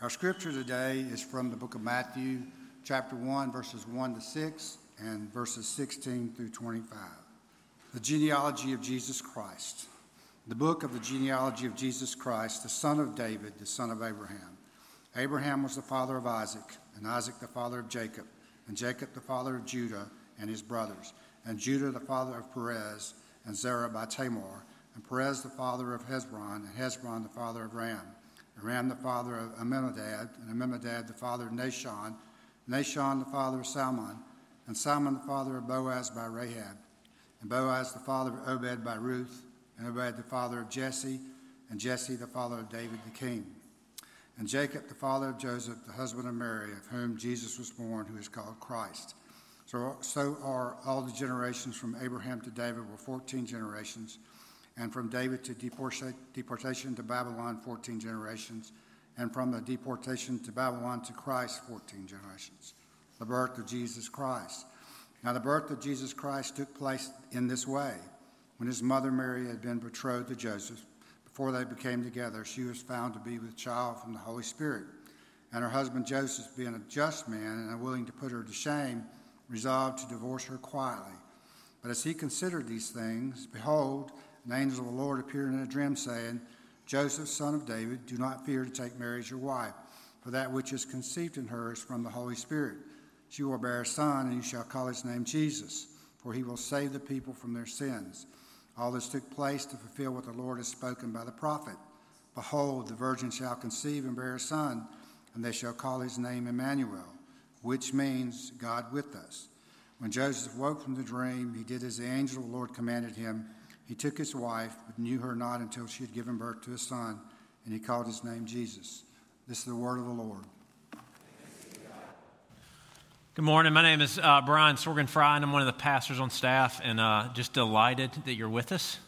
Our scripture today is from the book of Matthew, chapter 1, verses 1 to 6, and verses 16 through 25. The genealogy of Jesus Christ. The book of the genealogy of Jesus Christ, the son of David, the son of Abraham. Abraham was the father of Isaac, and Isaac the father of Jacob, and Jacob the father of Judah and his brothers, and Judah the father of Perez, and Zerah by Tamar, and Perez the father of Hezron, and Hezron the father of Ram Ram the father of Amminadab, and Amminadab the father of Nahshon, Nahshon the father of Salmon, and Salmon the father of Boaz by Rahab, and Boaz the father of Obed by Ruth, and Obed the father of Jesse, and Jesse the father of David the king, and Jacob the father of Joseph, the husband of Mary, of whom Jesus was born, who is called Christ. So, so are all the generations from Abraham to David were 14 generations and from David to deportation to Babylon, 14 generations, and from the deportation to Babylon to Christ, 14 generations. The birth of Jesus Christ. Now, the birth of Jesus Christ took place in this way. When his mother Mary had been betrothed to Joseph, before they became together, she was found to be with child from the Holy Spirit. And her husband Joseph, being a just man and unwilling to put her to shame, resolved to divorce her quietly. But as he considered these things, behold, an angel of the Lord appeared in a dream, saying, Joseph, son of David, do not fear to take Mary as your wife, for that which is conceived in her is from the Holy Spirit. She will bear a son, and you shall call his name Jesus, for he will save the people from their sins. All this took place to fulfill what the Lord has spoken by the prophet. Behold, the virgin shall conceive and bear a son, and they shall call his name Emmanuel, which means God with us. When Joseph woke from the dream, he did as the angel of the Lord commanded him he took his wife, but knew her not until she had given birth to a son, and he called his name Jesus. This is the word of the Lord. Good morning. My name is uh, Brian Sorgenfrei, and I'm one of the pastors on staff, and uh, just delighted that you're with us.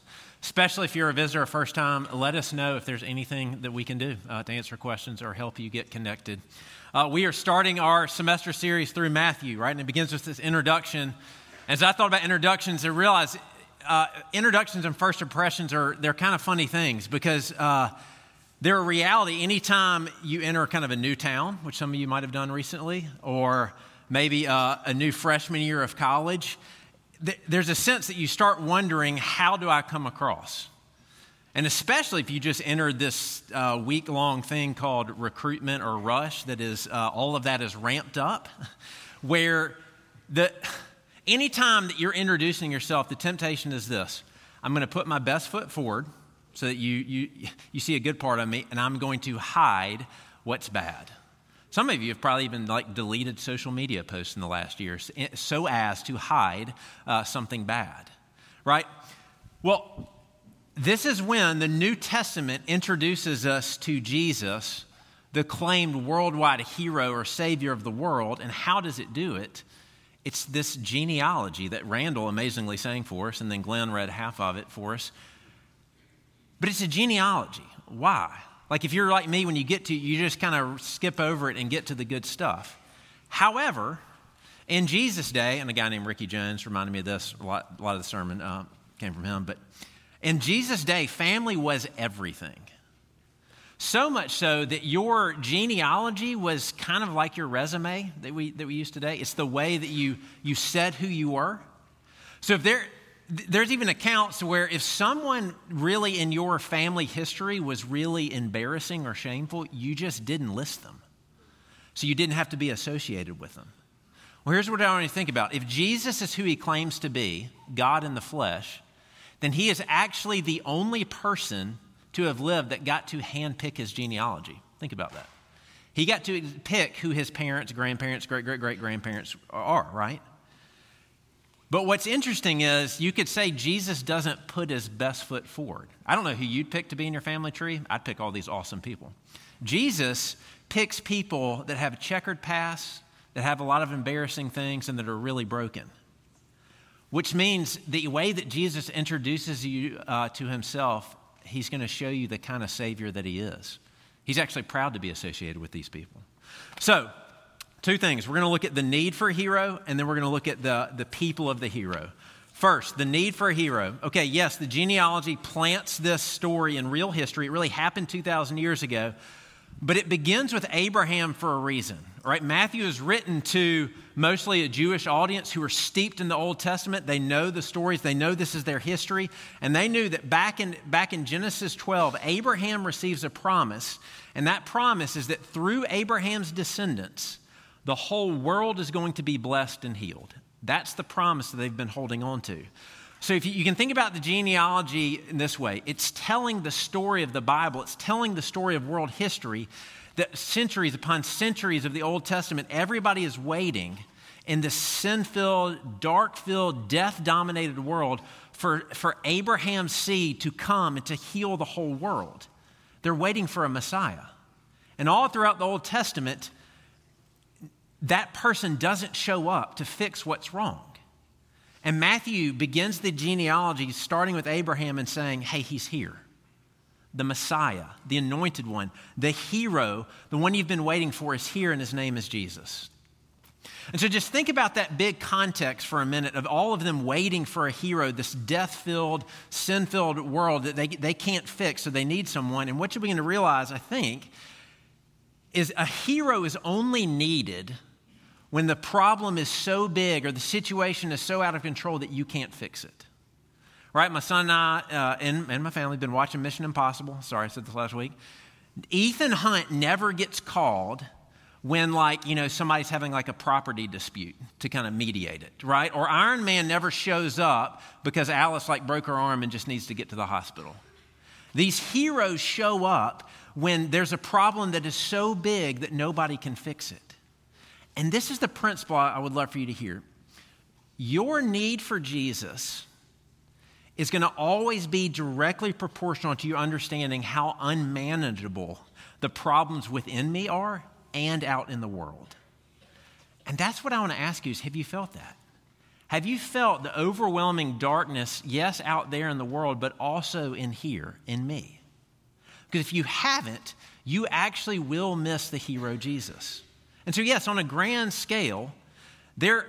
Especially if you're a visitor first time, let us know if there's anything that we can do uh, to answer questions or help you get connected. Uh, we are starting our semester series through Matthew, right? And it begins with this introduction. As I thought about introductions, I realized uh, introductions and first impressions are they're kind of funny things because uh, they're a reality anytime you enter kind of a new town, which some of you might have done recently, or maybe uh, a new freshman year of college. Th- there's a sense that you start wondering, how do I come across? And especially if you just entered this uh, week long thing called recruitment or rush, that is, uh, all of that is ramped up, where the anytime that you're introducing yourself, the temptation is this I'm going to put my best foot forward so that you, you, you see a good part of me, and I'm going to hide what's bad. Some of you have probably even like deleted social media posts in the last year so as to hide uh, something bad, right? Well, this is when the New Testament introduces us to Jesus, the claimed worldwide hero or savior of the world. And how does it do it? It's this genealogy that Randall amazingly sang for us, and then Glenn read half of it for us. But it's a genealogy. Why? Like if you're like me, when you get to you just kind of skip over it and get to the good stuff. However, in Jesus' day, and a guy named Ricky Jones reminded me of this, a lot, a lot of the sermon uh, came from him, but in Jesus' day, family was everything. So much so that your genealogy was kind of like your resume that we, that we use today. It's the way that you, you said who you were. So if there, there's even accounts where if someone really in your family history was really embarrassing or shameful, you just didn't list them. So you didn't have to be associated with them. Well, here's what I want you to think about. If Jesus is who he claims to be, God in the flesh, then he is actually the only person to have lived that got to handpick his genealogy. Think about that. He got to pick who his parents, grandparents, great great great grandparents are, right? But what's interesting is you could say Jesus doesn't put his best foot forward. I don't know who you'd pick to be in your family tree. I'd pick all these awesome people. Jesus picks people that have a checkered past, that have a lot of embarrassing things, and that are really broken. Which means the way that Jesus introduces you uh, to himself he's going to show you the kind of Savior that he is. He's actually proud to be associated with these people. So, two things. We're going to look at the need for a hero, and then we're going to look at the, the people of the hero. First, the need for a hero. Okay, yes, the genealogy plants this story in real history. It really happened 2,000 years ago. But it begins with Abraham for a reason, right? Matthew is written to mostly a Jewish audience who are steeped in the Old Testament. They know the stories, they know this is their history, and they knew that back in, back in Genesis 12, Abraham receives a promise, and that promise is that through Abraham's descendants, the whole world is going to be blessed and healed. That's the promise that they've been holding on to. So if you, you, can think about the genealogy in this way, it's telling the story of the Bible, it's telling the story of world history that centuries upon centuries of the Old Testament, everybody is waiting in this sin filled, dark filled, death dominated world for, for Abraham's seed to come and to heal the whole world. They're waiting for a Messiah. And all throughout the Old Testament, that person doesn't show up to fix what's wrong. And Matthew begins the genealogy starting with Abraham and saying, Hey, he's here. The Messiah, the anointed one, the hero, the one you've been waiting for is here, and his name is Jesus. And so just think about that big context for a minute of all of them waiting for a hero, this death filled, sin filled world that they, they can't fix, so they need someone. And what you're beginning to realize, I think, is a hero is only needed when the problem is so big or the situation is so out of control that you can't fix it. Right? My son and I uh, and, and my family have been watching Mission Impossible. Sorry, I said this last week. Ethan Hunt never gets called when like you know somebody's having like a property dispute to kind of mediate it right? Or iron man never shows up because alice like broke her arm and just needs to get to the hospital. These heroes show up when there's a problem that is so big that nobody can fix it. And this is the principle I would love for you to hear. Your need for Jesus is going to always be directly proportional to your understanding how unmanageable the problems within me are and out in the world. And that's what I want to ask you is have you felt that? Have you felt the overwhelming darkness, yes, out there in the world, but also in here, in me? Because if you haven't, you actually will miss the hero Jesus. And so, yes, on a grand scale, there,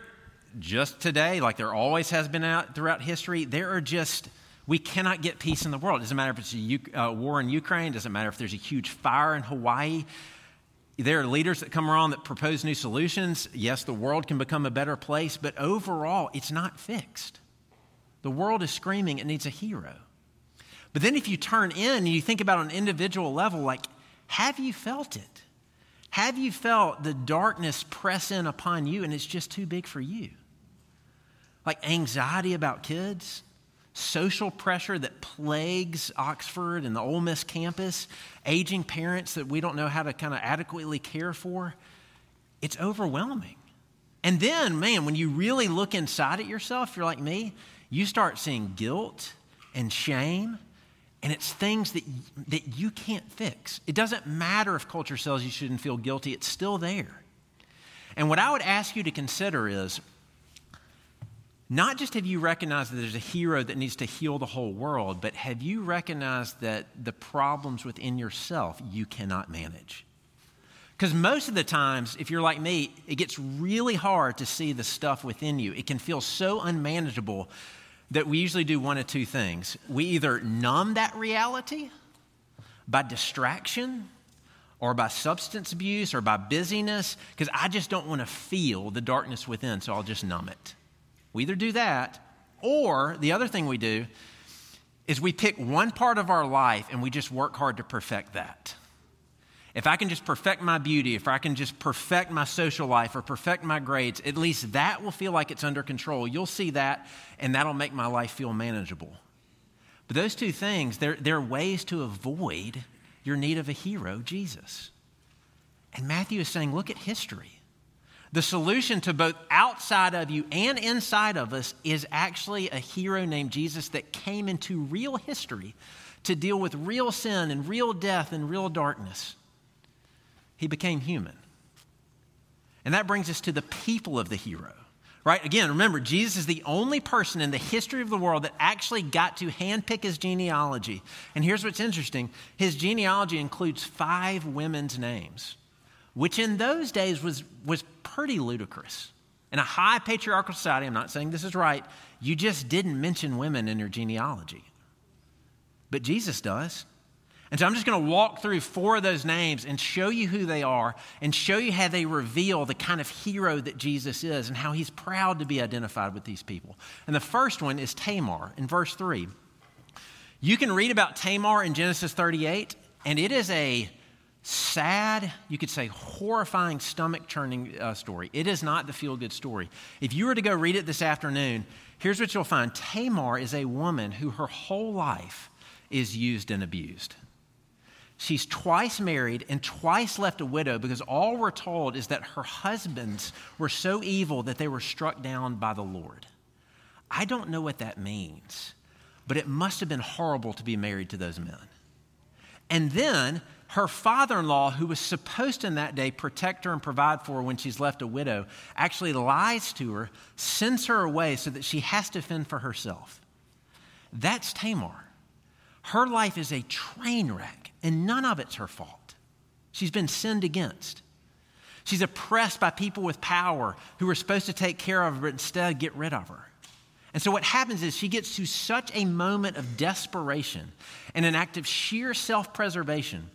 just today, like there always has been out throughout history, there are just, we cannot get peace in the world. It doesn't matter if it's a uh, war in Ukraine, it doesn't matter if there's a huge fire in Hawaii. There are leaders that come around that propose new solutions. Yes, the world can become a better place, but overall, it's not fixed. The world is screaming it needs a hero. But then if you turn in and you think about an individual level, like, have you felt it? Have you felt the darkness press in upon you and it's just too big for you? Like anxiety about kids, social pressure that plagues Oxford and the Ole Miss campus, aging parents that we don't know how to kind of adequately care for. It's overwhelming. And then, man, when you really look inside at yourself, you're like me, you start seeing guilt and shame and it's things that, that you can't fix. It doesn't matter if culture says you shouldn't feel guilty, it's still there. And what I would ask you to consider is not just have you recognized that there's a hero that needs to heal the whole world, but have you recognized that the problems within yourself you cannot manage? Because most of the times, if you're like me, it gets really hard to see the stuff within you. It can feel so unmanageable that we usually do one of two things. We either numb that reality by distraction or by substance abuse or by busyness, because I just don't want to feel the darkness within, so I'll just numb it. We either do that, or the other thing we do is we pick one part of our life and we just work hard to perfect that. If I can just perfect my beauty, if I can just perfect my social life or perfect my grades, at least that will feel like it's under control. You'll see that, and that'll make my life feel manageable. But those two things, they're, they're ways to avoid your need of a hero, Jesus. And Matthew is saying, look at history. The solution to both outside of you and inside of us is actually a hero named Jesus that came into real history to deal with real sin and real death and real darkness. He became human. And that brings us to the people of the hero, right? Again, remember, Jesus is the only person in the history of the world that actually got to handpick his genealogy. And here's what's interesting his genealogy includes five women's names, which in those days was, was pretty ludicrous. In a high patriarchal society, I'm not saying this is right, you just didn't mention women in your genealogy. But Jesus does. And so I'm just going to walk through four of those names and show you who they are and show you how they reveal the kind of hero that Jesus is and how he's proud to be identified with these people. And the first one is Tamar in verse 3. You can read about Tamar in Genesis 38, and it is a sad, you could say horrifying, stomach churning uh, story. It is not the feel good story. If you were to go read it this afternoon, here's what you'll find Tamar is a woman who her whole life is used and abused. She's twice married and twice left a widow because all we're told is that her husbands were so evil that they were struck down by the Lord. I don't know what that means, but it must have been horrible to be married to those men. And then her father in law, who was supposed to in that day protect her and provide for her when she's left a widow, actually lies to her, sends her away so that she has to fend for herself. That's Tamar. Her life is a train wreck, and none of it's her fault. She's been sinned against. She's oppressed by people with power who are supposed to take care of her, but instead get rid of her. And so what happens is she gets to such a moment of desperation and an act of sheer self preservation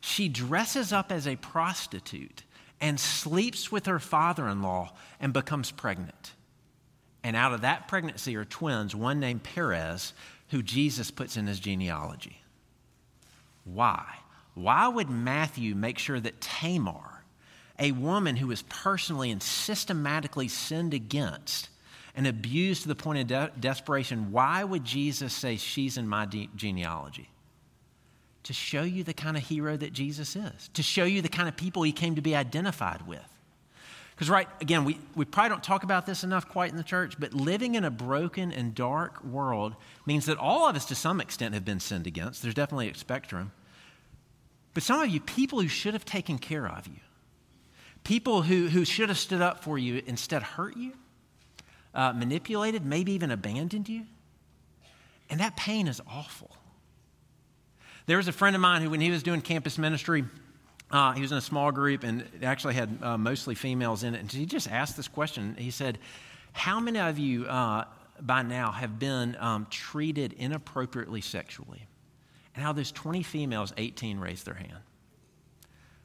she dresses up as a prostitute and sleeps with her father in law and becomes pregnant. And out of that pregnancy are twins, one named Perez, who Jesus puts in his genealogy. Why? Why would Matthew make sure that Tamar, a woman who was personally and systematically sinned against and abused to the point of de- desperation, why would Jesus say she's in my de- genealogy? To show you the kind of hero that Jesus is, to show you the kind of people he came to be identified with. Because, right, again, we, we probably don't talk about this enough quite in the church, but living in a broken and dark world means that all of us, to some extent, have been sinned against. There's definitely a spectrum. But some of you, people who should have taken care of you, people who, who should have stood up for you, instead hurt you, uh, manipulated, maybe even abandoned you. And that pain is awful. There was a friend of mine who, when he was doing campus ministry, uh, he was in a small group and it actually had uh, mostly females in it. And he just asked this question. He said, How many of you uh, by now have been um, treated inappropriately sexually? And how those 20 females, 18 raised their hand.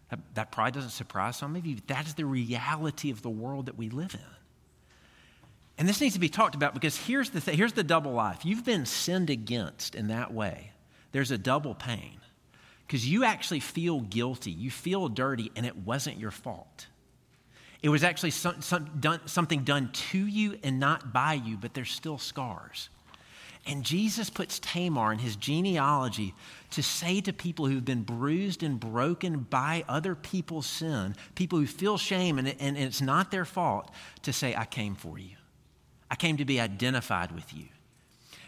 That, that probably doesn't surprise some of you. That is the reality of the world that we live in. And this needs to be talked about because here's the, th- here's the double life. You've been sinned against in that way there's a double pain because you actually feel guilty, you feel dirty, and it wasn't your fault. It was actually some, some, done, something done to you and not by you, but there's still scars. And Jesus puts Tamar in his genealogy to say to people who've been bruised and broken by other people's sin, people who feel shame and, and it's not their fault, to say, I came for you. I came to be identified with you.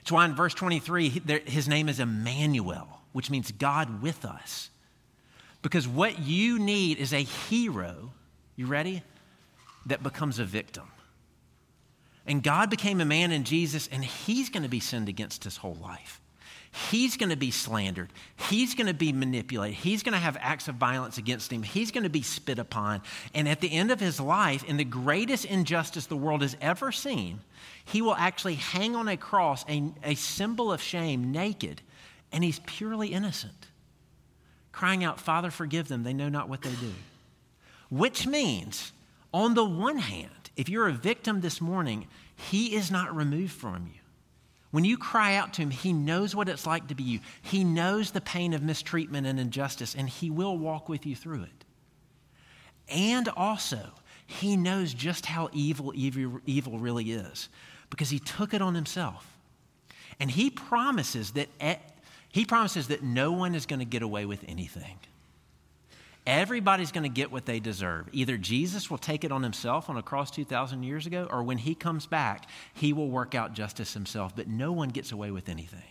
That's why in verse 23, his name is Emmanuel, which means God with us. Because what you need is a hero, you ready? That becomes a victim. And God became a man in Jesus, and he's going to be sinned against his whole life. He's going to be slandered. He's going to be manipulated. He's going to have acts of violence against him. He's going to be spit upon. And at the end of his life, in the greatest injustice the world has ever seen, he will actually hang on a cross, a, a symbol of shame, naked, and he's purely innocent, crying out, Father, forgive them. They know not what they do. Which means, on the one hand, if you're a victim this morning, he is not removed from you. When you cry out to him, he knows what it's like to be you. He knows the pain of mistreatment and injustice, and he will walk with you through it. And also, he knows just how evil, evil, evil really is because he took it on himself. And he promises that, he promises that no one is going to get away with anything. Everybody's going to get what they deserve. Either Jesus will take it on himself on a cross 2,000 years ago, or when he comes back, he will work out justice himself, but no one gets away with anything.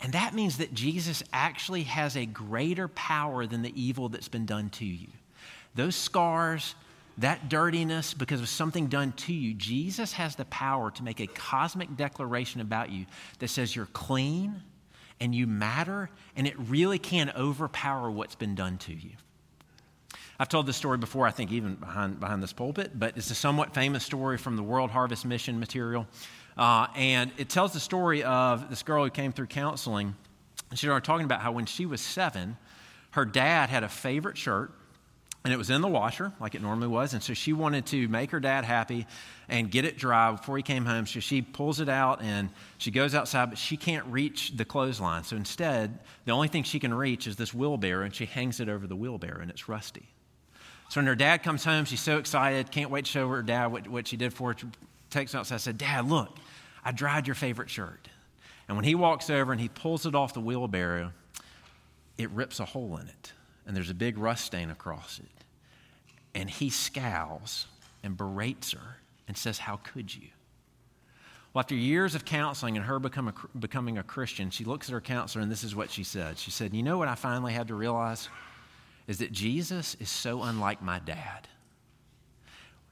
And that means that Jesus actually has a greater power than the evil that's been done to you. Those scars, that dirtiness, because of something done to you, Jesus has the power to make a cosmic declaration about you that says you're clean and you matter, and it really can overpower what's been done to you. I've told this story before, I think even behind, behind this pulpit, but it's a somewhat famous story from the World Harvest Mission material. Uh, and it tells the story of this girl who came through counseling. And she started talking about how when she was seven, her dad had a favorite shirt and it was in the washer like it normally was. And so she wanted to make her dad happy and get it dry before he came home. So she pulls it out and she goes outside, but she can't reach the clothesline. So instead, the only thing she can reach is this wheelbarrow and she hangs it over the wheelbarrow and it's rusty. So when her dad comes home, she's so excited, can't wait to show her dad what, what she did for her. She takes it outside, said, Dad, look, I dried your favorite shirt. And when he walks over and he pulls it off the wheelbarrow, it rips a hole in it, and there's a big rust stain across it. And he scowls and berates her and says, How could you? Well, after years of counseling and her become a, becoming a Christian, she looks at her counselor and this is what she said. She said, You know what I finally had to realize? Is that Jesus is so unlike my dad.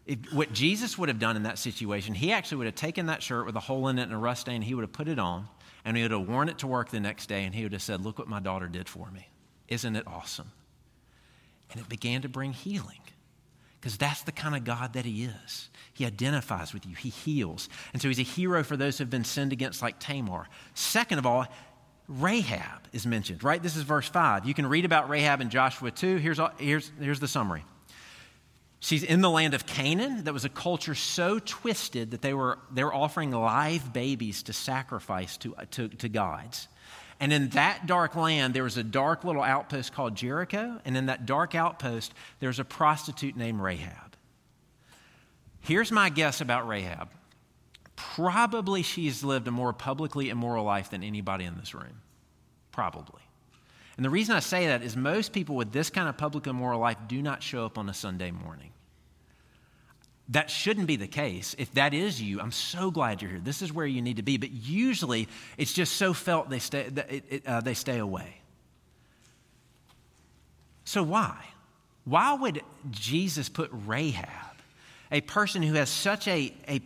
If, what Jesus would have done in that situation, he actually would have taken that shirt with a hole in it and a rust stain, he would have put it on, and he would have worn it to work the next day, and he would have said, Look what my daughter did for me. Isn't it awesome? And it began to bring healing because that's the kind of God that He is. He identifies with you, He heals. And so He's a hero for those who have been sinned against, like Tamar. Second of all, Rahab is mentioned, right? This is verse 5. You can read about Rahab in Joshua 2. Here's, here's, here's the summary. She's in the land of Canaan. That was a culture so twisted that they were, they were offering live babies to sacrifice to, to, to gods. And in that dark land, there was a dark little outpost called Jericho. And in that dark outpost, there was a prostitute named Rahab. Here's my guess about Rahab probably she's lived a more publicly immoral life than anybody in this room. Probably. And the reason I say that is most people with this kind of public immoral life do not show up on a Sunday morning. That shouldn't be the case. If that is you, I'm so glad you're here. This is where you need to be. But usually, it's just so felt they stay, it, it, uh, they stay away. So, why? Why would Jesus put Rahab, a person who has such a, a,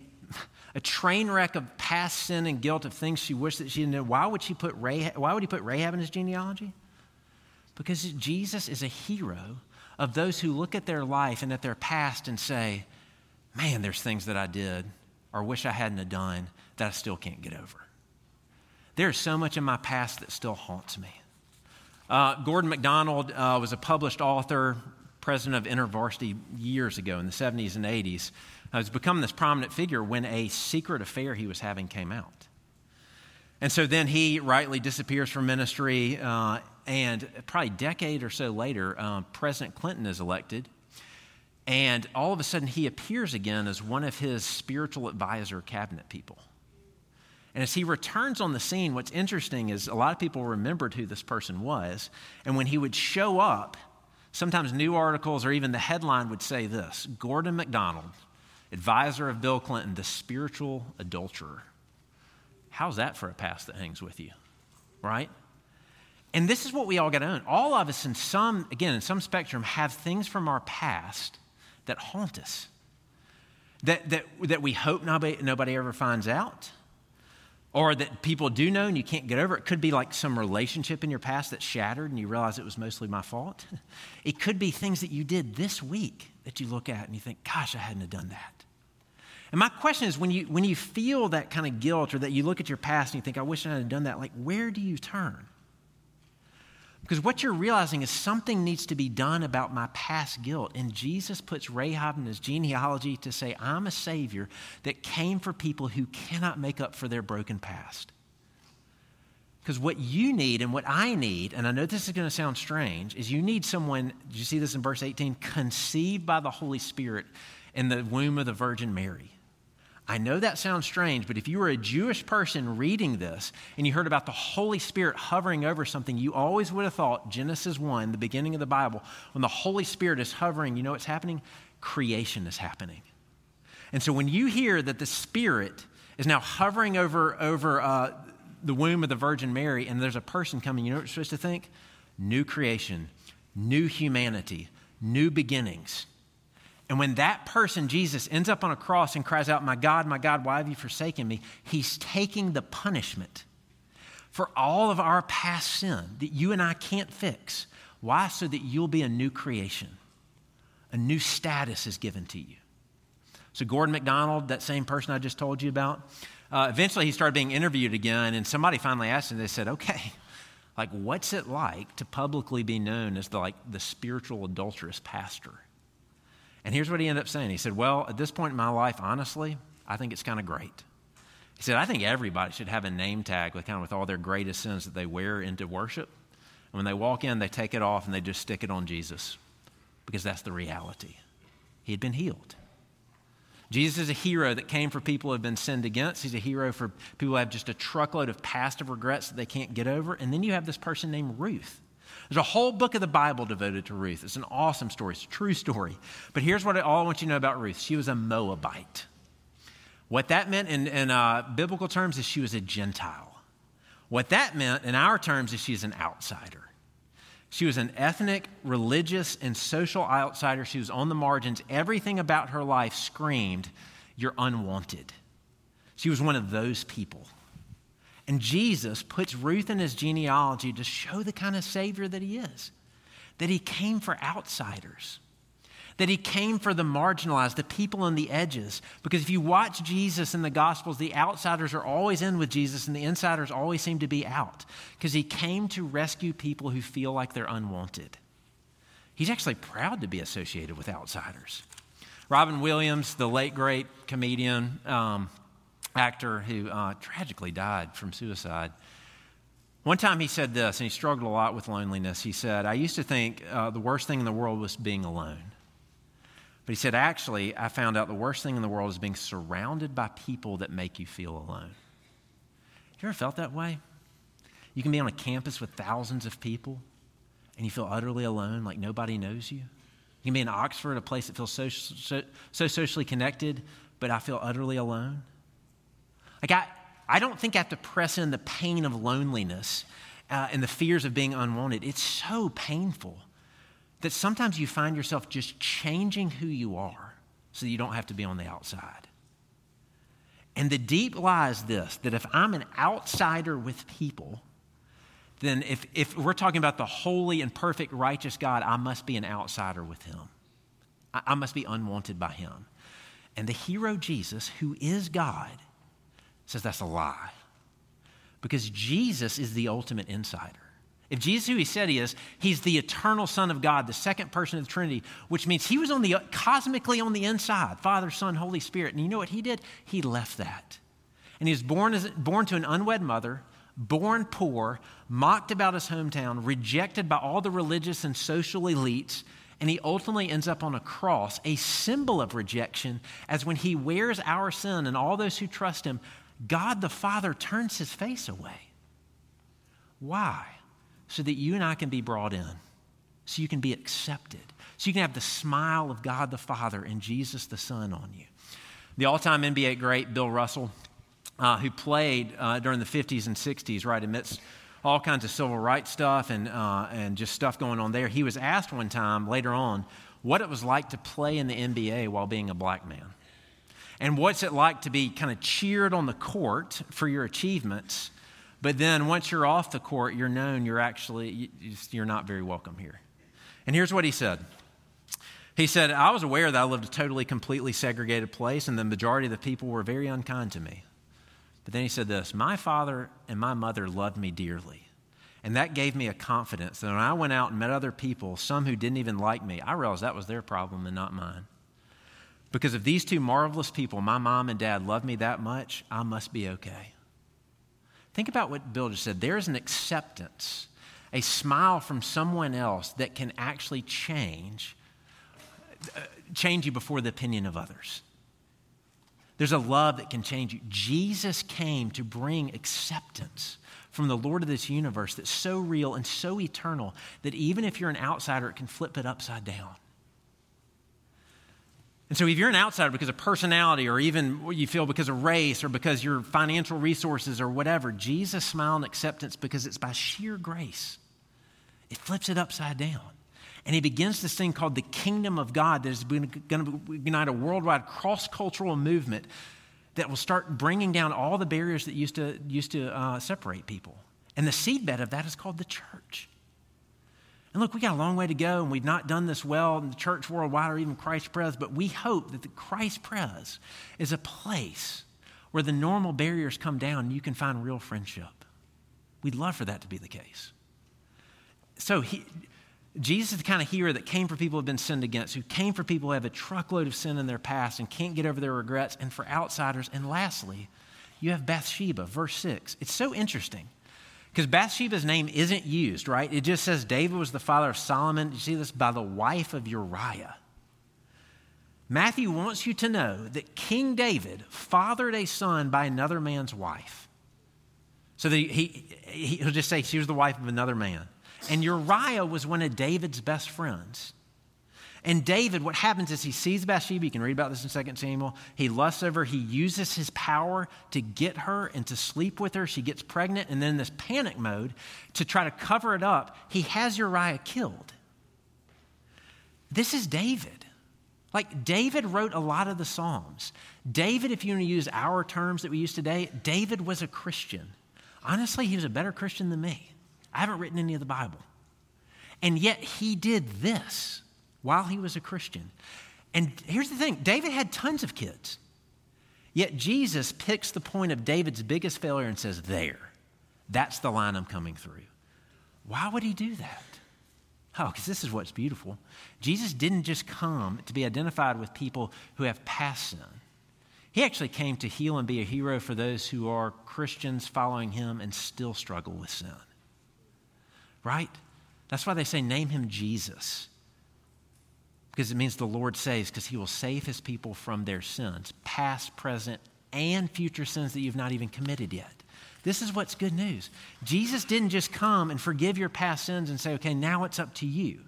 a train wreck of past sin and guilt of things she wished that she didn't know, why would, she put Rahab, why would he put Rahab in his genealogy? Because Jesus is a hero of those who look at their life and at their past and say, man, there's things that I did or wish I hadn't have done that I still can't get over. There's so much in my past that still haunts me. Uh, Gordon MacDonald uh, was a published author, president of InterVarsity years ago in the 70s and 80s. Uh, has become this prominent figure when a secret affair he was having came out. And so then he rightly disappears from ministry, uh, and probably a decade or so later, uh, President Clinton is elected. And all of a sudden, he appears again as one of his spiritual advisor cabinet people. And as he returns on the scene, what's interesting is a lot of people remembered who this person was. And when he would show up, sometimes new articles or even the headline would say this Gordon MacDonald, advisor of Bill Clinton, the spiritual adulterer. How's that for a past that hangs with you? Right? And this is what we all got to own. All of us, in some, again, in some spectrum, have things from our past that haunt us, that, that, that we hope nobody, nobody ever finds out, or that people do know and you can't get over. It could be like some relationship in your past that shattered and you realize it was mostly my fault. It could be things that you did this week that you look at and you think, gosh, I hadn't have done that. And my question is when you, when you feel that kind of guilt or that you look at your past and you think, I wish I had done that, like, where do you turn? Because what you're realizing is something needs to be done about my past guilt. And Jesus puts Rahab in his genealogy to say, I'm a Savior that came for people who cannot make up for their broken past. Because what you need and what I need, and I know this is going to sound strange, is you need someone, did you see this in verse 18? Conceived by the Holy Spirit in the womb of the Virgin Mary. I know that sounds strange, but if you were a Jewish person reading this and you heard about the Holy Spirit hovering over something, you always would have thought Genesis 1, the beginning of the Bible, when the Holy Spirit is hovering, you know what's happening? Creation is happening. And so when you hear that the Spirit is now hovering over, over uh, the womb of the Virgin Mary and there's a person coming, you know what you're supposed to think? New creation, new humanity, new beginnings. And when that person, Jesus, ends up on a cross and cries out, My God, my God, why have you forsaken me? He's taking the punishment for all of our past sin that you and I can't fix. Why? So that you'll be a new creation. A new status is given to you. So, Gordon MacDonald, that same person I just told you about, uh, eventually he started being interviewed again, and somebody finally asked him, they said, Okay, Like, what's it like to publicly be known as the, like, the spiritual adulterous pastor? And here's what he ended up saying. He said, Well, at this point in my life, honestly, I think it's kind of great. He said, I think everybody should have a name tag with kind of with all their greatest sins that they wear into worship. And when they walk in, they take it off and they just stick it on Jesus because that's the reality. He had been healed. Jesus is a hero that came for people who have been sinned against. He's a hero for people who have just a truckload of past of regrets that they can't get over. And then you have this person named Ruth. There's a whole book of the Bible devoted to Ruth. It's an awesome story. It's a true story. But here's what I, all I want you to know about Ruth. She was a Moabite. What that meant in, in uh, biblical terms is she was a Gentile. What that meant in our terms is she's an outsider. She was an ethnic, religious, and social outsider. She was on the margins. Everything about her life screamed, You're unwanted. She was one of those people. And Jesus puts Ruth in his genealogy to show the kind of Savior that he is, that he came for outsiders that he came for the marginalized, the people on the edges. Because if you watch Jesus in the Gospels, the outsiders are always in with Jesus and the insiders always seem to be out. Because he came to rescue people who feel like they're unwanted. He's actually proud to be associated with outsiders. Robin Williams, the late great comedian, um, actor who uh, tragically died from suicide. One time he said this, and he struggled a lot with loneliness. He said, I used to think uh, the worst thing in the world was being alone. But he said, actually, I found out the worst thing in the world is being surrounded by people that make you feel alone. You ever felt that way? You can be on a campus with thousands of people and you feel utterly alone, like nobody knows you. You can be in Oxford, a place that feels so, so, so socially connected, but I feel utterly alone. Like, I, I don't think I have to press in the pain of loneliness uh, and the fears of being unwanted. It's so painful that sometimes you find yourself just changing who you are so you don't have to be on the outside. And the deep lie is this that if I'm an outsider with people, then if, if we're talking about the holy and perfect righteous God, I must be an outsider with him. I, I must be unwanted by him. And the hero Jesus, who is God, says that's a lie. Because Jesus is the ultimate insider. If Jesus who he said he is, he's the eternal Son of God, the second person of the Trinity, which means he was on the cosmically on the inside, Father, Son, Holy Spirit. And you know what he did? He left that. And he was born, as, born to an unwed mother, born poor, mocked about his hometown, rejected by all the religious and social elites, and he ultimately ends up on a cross, a symbol of rejection, as when he wears our sin and all those who trust him, God the Father turns his face away. Why? so that you and I can be brought in, so you can be accepted, so you can have the smile of God the Father and Jesus the Son on you. The all time NBA great Bill Russell, uh, who played uh, during the 50s and 60s, right amidst all kinds of civil rights stuff and, uh, and just stuff going on there, he was asked one time later on what it was like to play in the NBA while being a black man. And what's it like to be kind of cheered on the court for your achievements but then once you're off the court, you're known you're actually, you're not very welcome here. And here's what he said. He said, I was aware that I lived a totally, completely segregated place, and the majority of the people were very unkind to me. But then he said this My father and my mother loved me dearly. And that gave me a confidence that when I went out and met other people, some who didn't even like me, I realized that was their problem and not mine. Because if these two marvelous people, my mom and dad, love me that much, I must be okay. Think about what Bill just said. There's an acceptance, a smile from someone else that can actually change, uh, change you before the opinion of others. There's a love that can change you. Jesus came to bring acceptance from the Lord of this universe that's so real and so eternal that even if you're an outsider, it can flip it upside down. And so, if you're an outsider because of personality, or even what you feel because of race, or because your financial resources, or whatever, Jesus' smile and acceptance because it's by sheer grace. It flips it upside down. And he begins this thing called the kingdom of God that is going to unite a worldwide cross cultural movement that will start bringing down all the barriers that used to, used to uh, separate people. And the seedbed of that is called the church. And look, we got a long way to go, and we've not done this well in the church worldwide or even Christ Pres, but we hope that the Christ Pres is a place where the normal barriers come down and you can find real friendship. We'd love for that to be the case. so he, Jesus is the kind of hero that came for people who have been sinned against, who came for people who have a truckload of sin in their past and can't get over their regrets, and for outsiders. And lastly, you have Bathsheba, verse 6. It's so interesting because Bathsheba's name isn't used, right? It just says David was the father of Solomon. You see this by the wife of Uriah. Matthew wants you to know that King David fathered a son by another man's wife. So that he, he, he'll just say she was the wife of another man. And Uriah was one of David's best friends. And David, what happens is he sees Bathsheba. You can read about this in 2 Samuel. He lusts over. He uses his power to get her and to sleep with her. She gets pregnant. And then in this panic mode, to try to cover it up, he has Uriah killed. This is David. Like David wrote a lot of the Psalms. David, if you want to use our terms that we use today, David was a Christian. Honestly, he was a better Christian than me. I haven't written any of the Bible. And yet he did this while he was a Christian. And here's the thing David had tons of kids. Yet Jesus picks the point of David's biggest failure and says, There, that's the line I'm coming through. Why would he do that? Oh, because this is what's beautiful. Jesus didn't just come to be identified with people who have past sin. He actually came to heal and be a hero for those who are Christians following him and still struggle with sin. Right? That's why they say, name him Jesus. Because it means the Lord saves, because he will save his people from their sins, past, present, and future sins that you've not even committed yet. This is what's good news. Jesus didn't just come and forgive your past sins and say, okay, now it's up to you.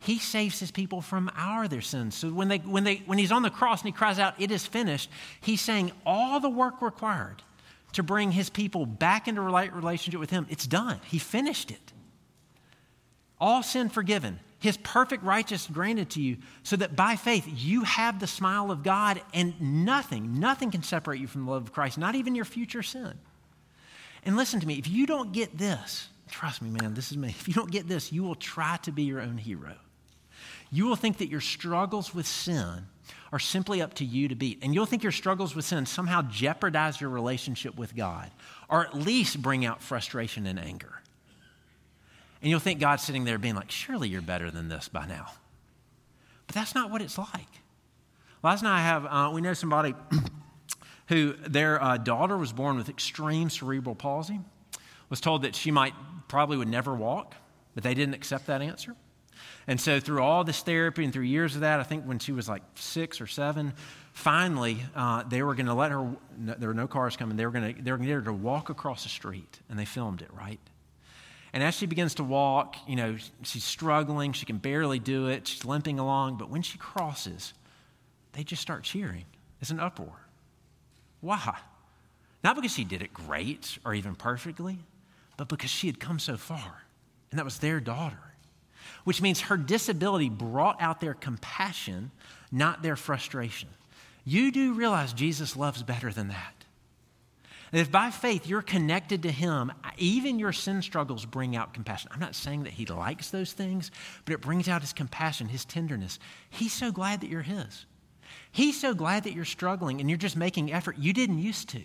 He saves his people from our their sins. So when, they, when, they, when he's on the cross and he cries out, it is finished, he's saying all the work required to bring his people back into relationship with him, it's done. He finished it. All sin forgiven, his perfect righteousness granted to you, so that by faith you have the smile of God, and nothing, nothing can separate you from the love of Christ, not even your future sin. And listen to me, if you don't get this, trust me, man, this is me. If you don't get this, you will try to be your own hero. You will think that your struggles with sin are simply up to you to beat. And you'll think your struggles with sin somehow jeopardize your relationship with God, or at least bring out frustration and anger. And you'll think God's sitting there being like, surely you're better than this by now. But that's not what it's like. Last night I have, uh, we know somebody who their uh, daughter was born with extreme cerebral palsy, was told that she might probably would never walk, but they didn't accept that answer. And so, through all this therapy and through years of that, I think when she was like six or seven, finally uh, they were going to let her. No, there were no cars coming. They were going to they were going to get her to walk across the street, and they filmed it right. And as she begins to walk, you know, she's struggling. She can barely do it. She's limping along. But when she crosses, they just start cheering. It's an uproar. Why? Not because she did it great or even perfectly, but because she had come so far. And that was their daughter. Which means her disability brought out their compassion, not their frustration. You do realize Jesus loves better than that. And if by faith you're connected to Him, even your sin struggles bring out compassion. I'm not saying that He likes those things, but it brings out His compassion, His tenderness. He's so glad that you're His. He's so glad that you're struggling and you're just making effort you didn't used to,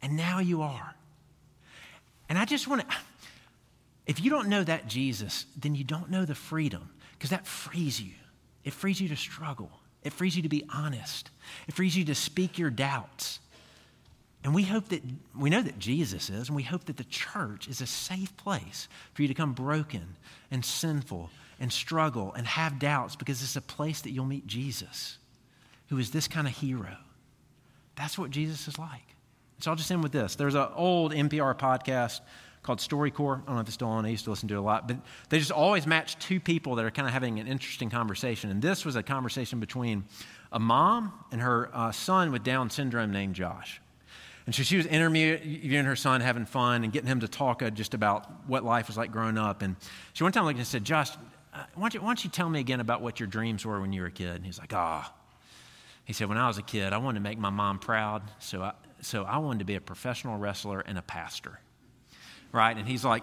and now you are. And I just want to, if you don't know that Jesus, then you don't know the freedom, because that frees you. It frees you to struggle, it frees you to be honest, it frees you to speak your doubts. And we hope that, we know that Jesus is, and we hope that the church is a safe place for you to come broken and sinful and struggle and have doubts because it's a place that you'll meet Jesus who is this kind of hero. That's what Jesus is like. So I'll just end with this. There's an old NPR podcast called StoryCorps. I don't know if it's still on. I used to listen to it a lot. But they just always match two people that are kind of having an interesting conversation. And this was a conversation between a mom and her uh, son with Down syndrome named Josh. And so she was interviewing her son, having fun, and getting him to talk uh, just about what life was like growing up. And she one time looked and said, Josh, uh, why, don't you, why, don't you, tell me again about what your dreams were when you were a kid? And he's like, ah. Oh. He said, When I was a kid, I wanted to make my mom proud, so I, so I wanted to be a professional wrestler and a pastor. Right? And he's like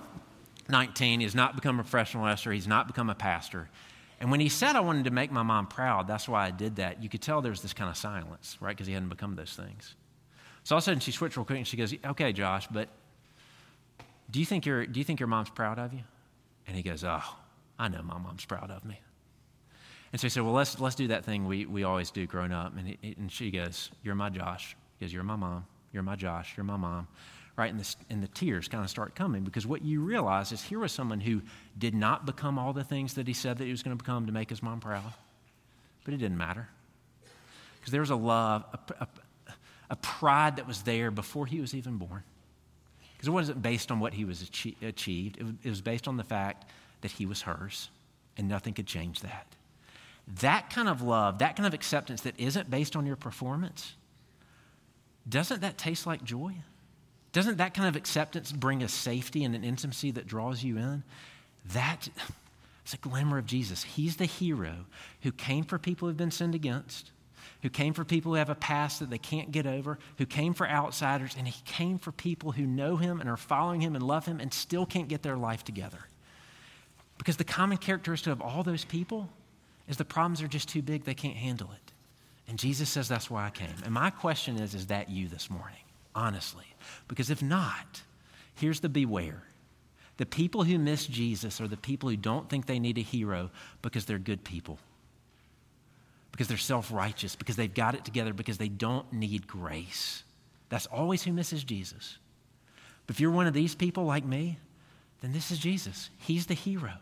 19. He has not become a professional wrestler, he's not become a pastor. And when he said, I wanted to make my mom proud, that's why I did that, you could tell there was this kind of silence, right? Because he hadn't become those things. So all of a sudden she switched real quick and she goes, Okay, Josh, but do you think, your do you think your mom's proud of you? And he goes, Oh, I know my mom's proud of me. And so he said, Well, let's, let's do that thing we, we always do growing up. And, he, and she goes, You're my Josh. He goes, You're my mom. You're my Josh. You're my mom. Right? And the, and the tears kind of start coming because what you realize is here was someone who did not become all the things that he said that he was going to become to make his mom proud. But it didn't matter. Because there was a love, a, a, a pride that was there before he was even born. Because it wasn't based on what he was achi- achieved, it was based on the fact that he was hers, and nothing could change that. That kind of love, that kind of acceptance that isn't based on your performance, doesn't that taste like joy? Doesn't that kind of acceptance bring a safety and an intimacy that draws you in? That it's a glimmer of Jesus. He's the hero who came for people who've been sinned against, who came for people who have a past that they can't get over, who came for outsiders, and he came for people who know him and are following him and love him and still can't get their life together. Because the common characteristic of all those people is the problems are just too big, they can't handle it. And Jesus says that's why I came. And my question is is that you this morning? Honestly. Because if not, here's the beware. The people who miss Jesus are the people who don't think they need a hero because they're good people because they're self righteous, because they've got it together, because they don't need grace. That's always who misses Jesus. But if you're one of these people like me, then this is Jesus. He's the hero.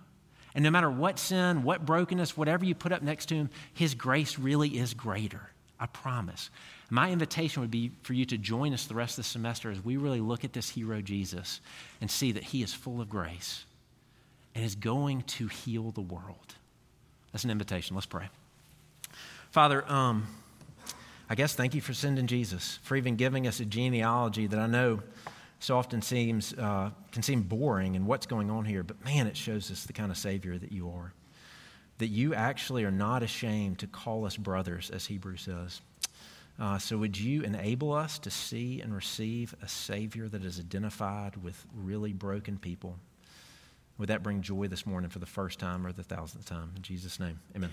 And no matter what sin, what brokenness, whatever you put up next to him, his grace really is greater. I promise. My invitation would be for you to join us the rest of the semester as we really look at this hero, Jesus, and see that he is full of grace and is going to heal the world. That's an invitation. Let's pray. Father, um, I guess thank you for sending Jesus, for even giving us a genealogy that I know so often seems uh, can seem boring and what's going on here, but man, it shows us the kind of Savior that you are. That you actually are not ashamed to call us brothers, as Hebrews says. Uh, so, would you enable us to see and receive a Savior that is identified with really broken people? Would that bring joy this morning for the first time or the thousandth time? In Jesus' name, amen.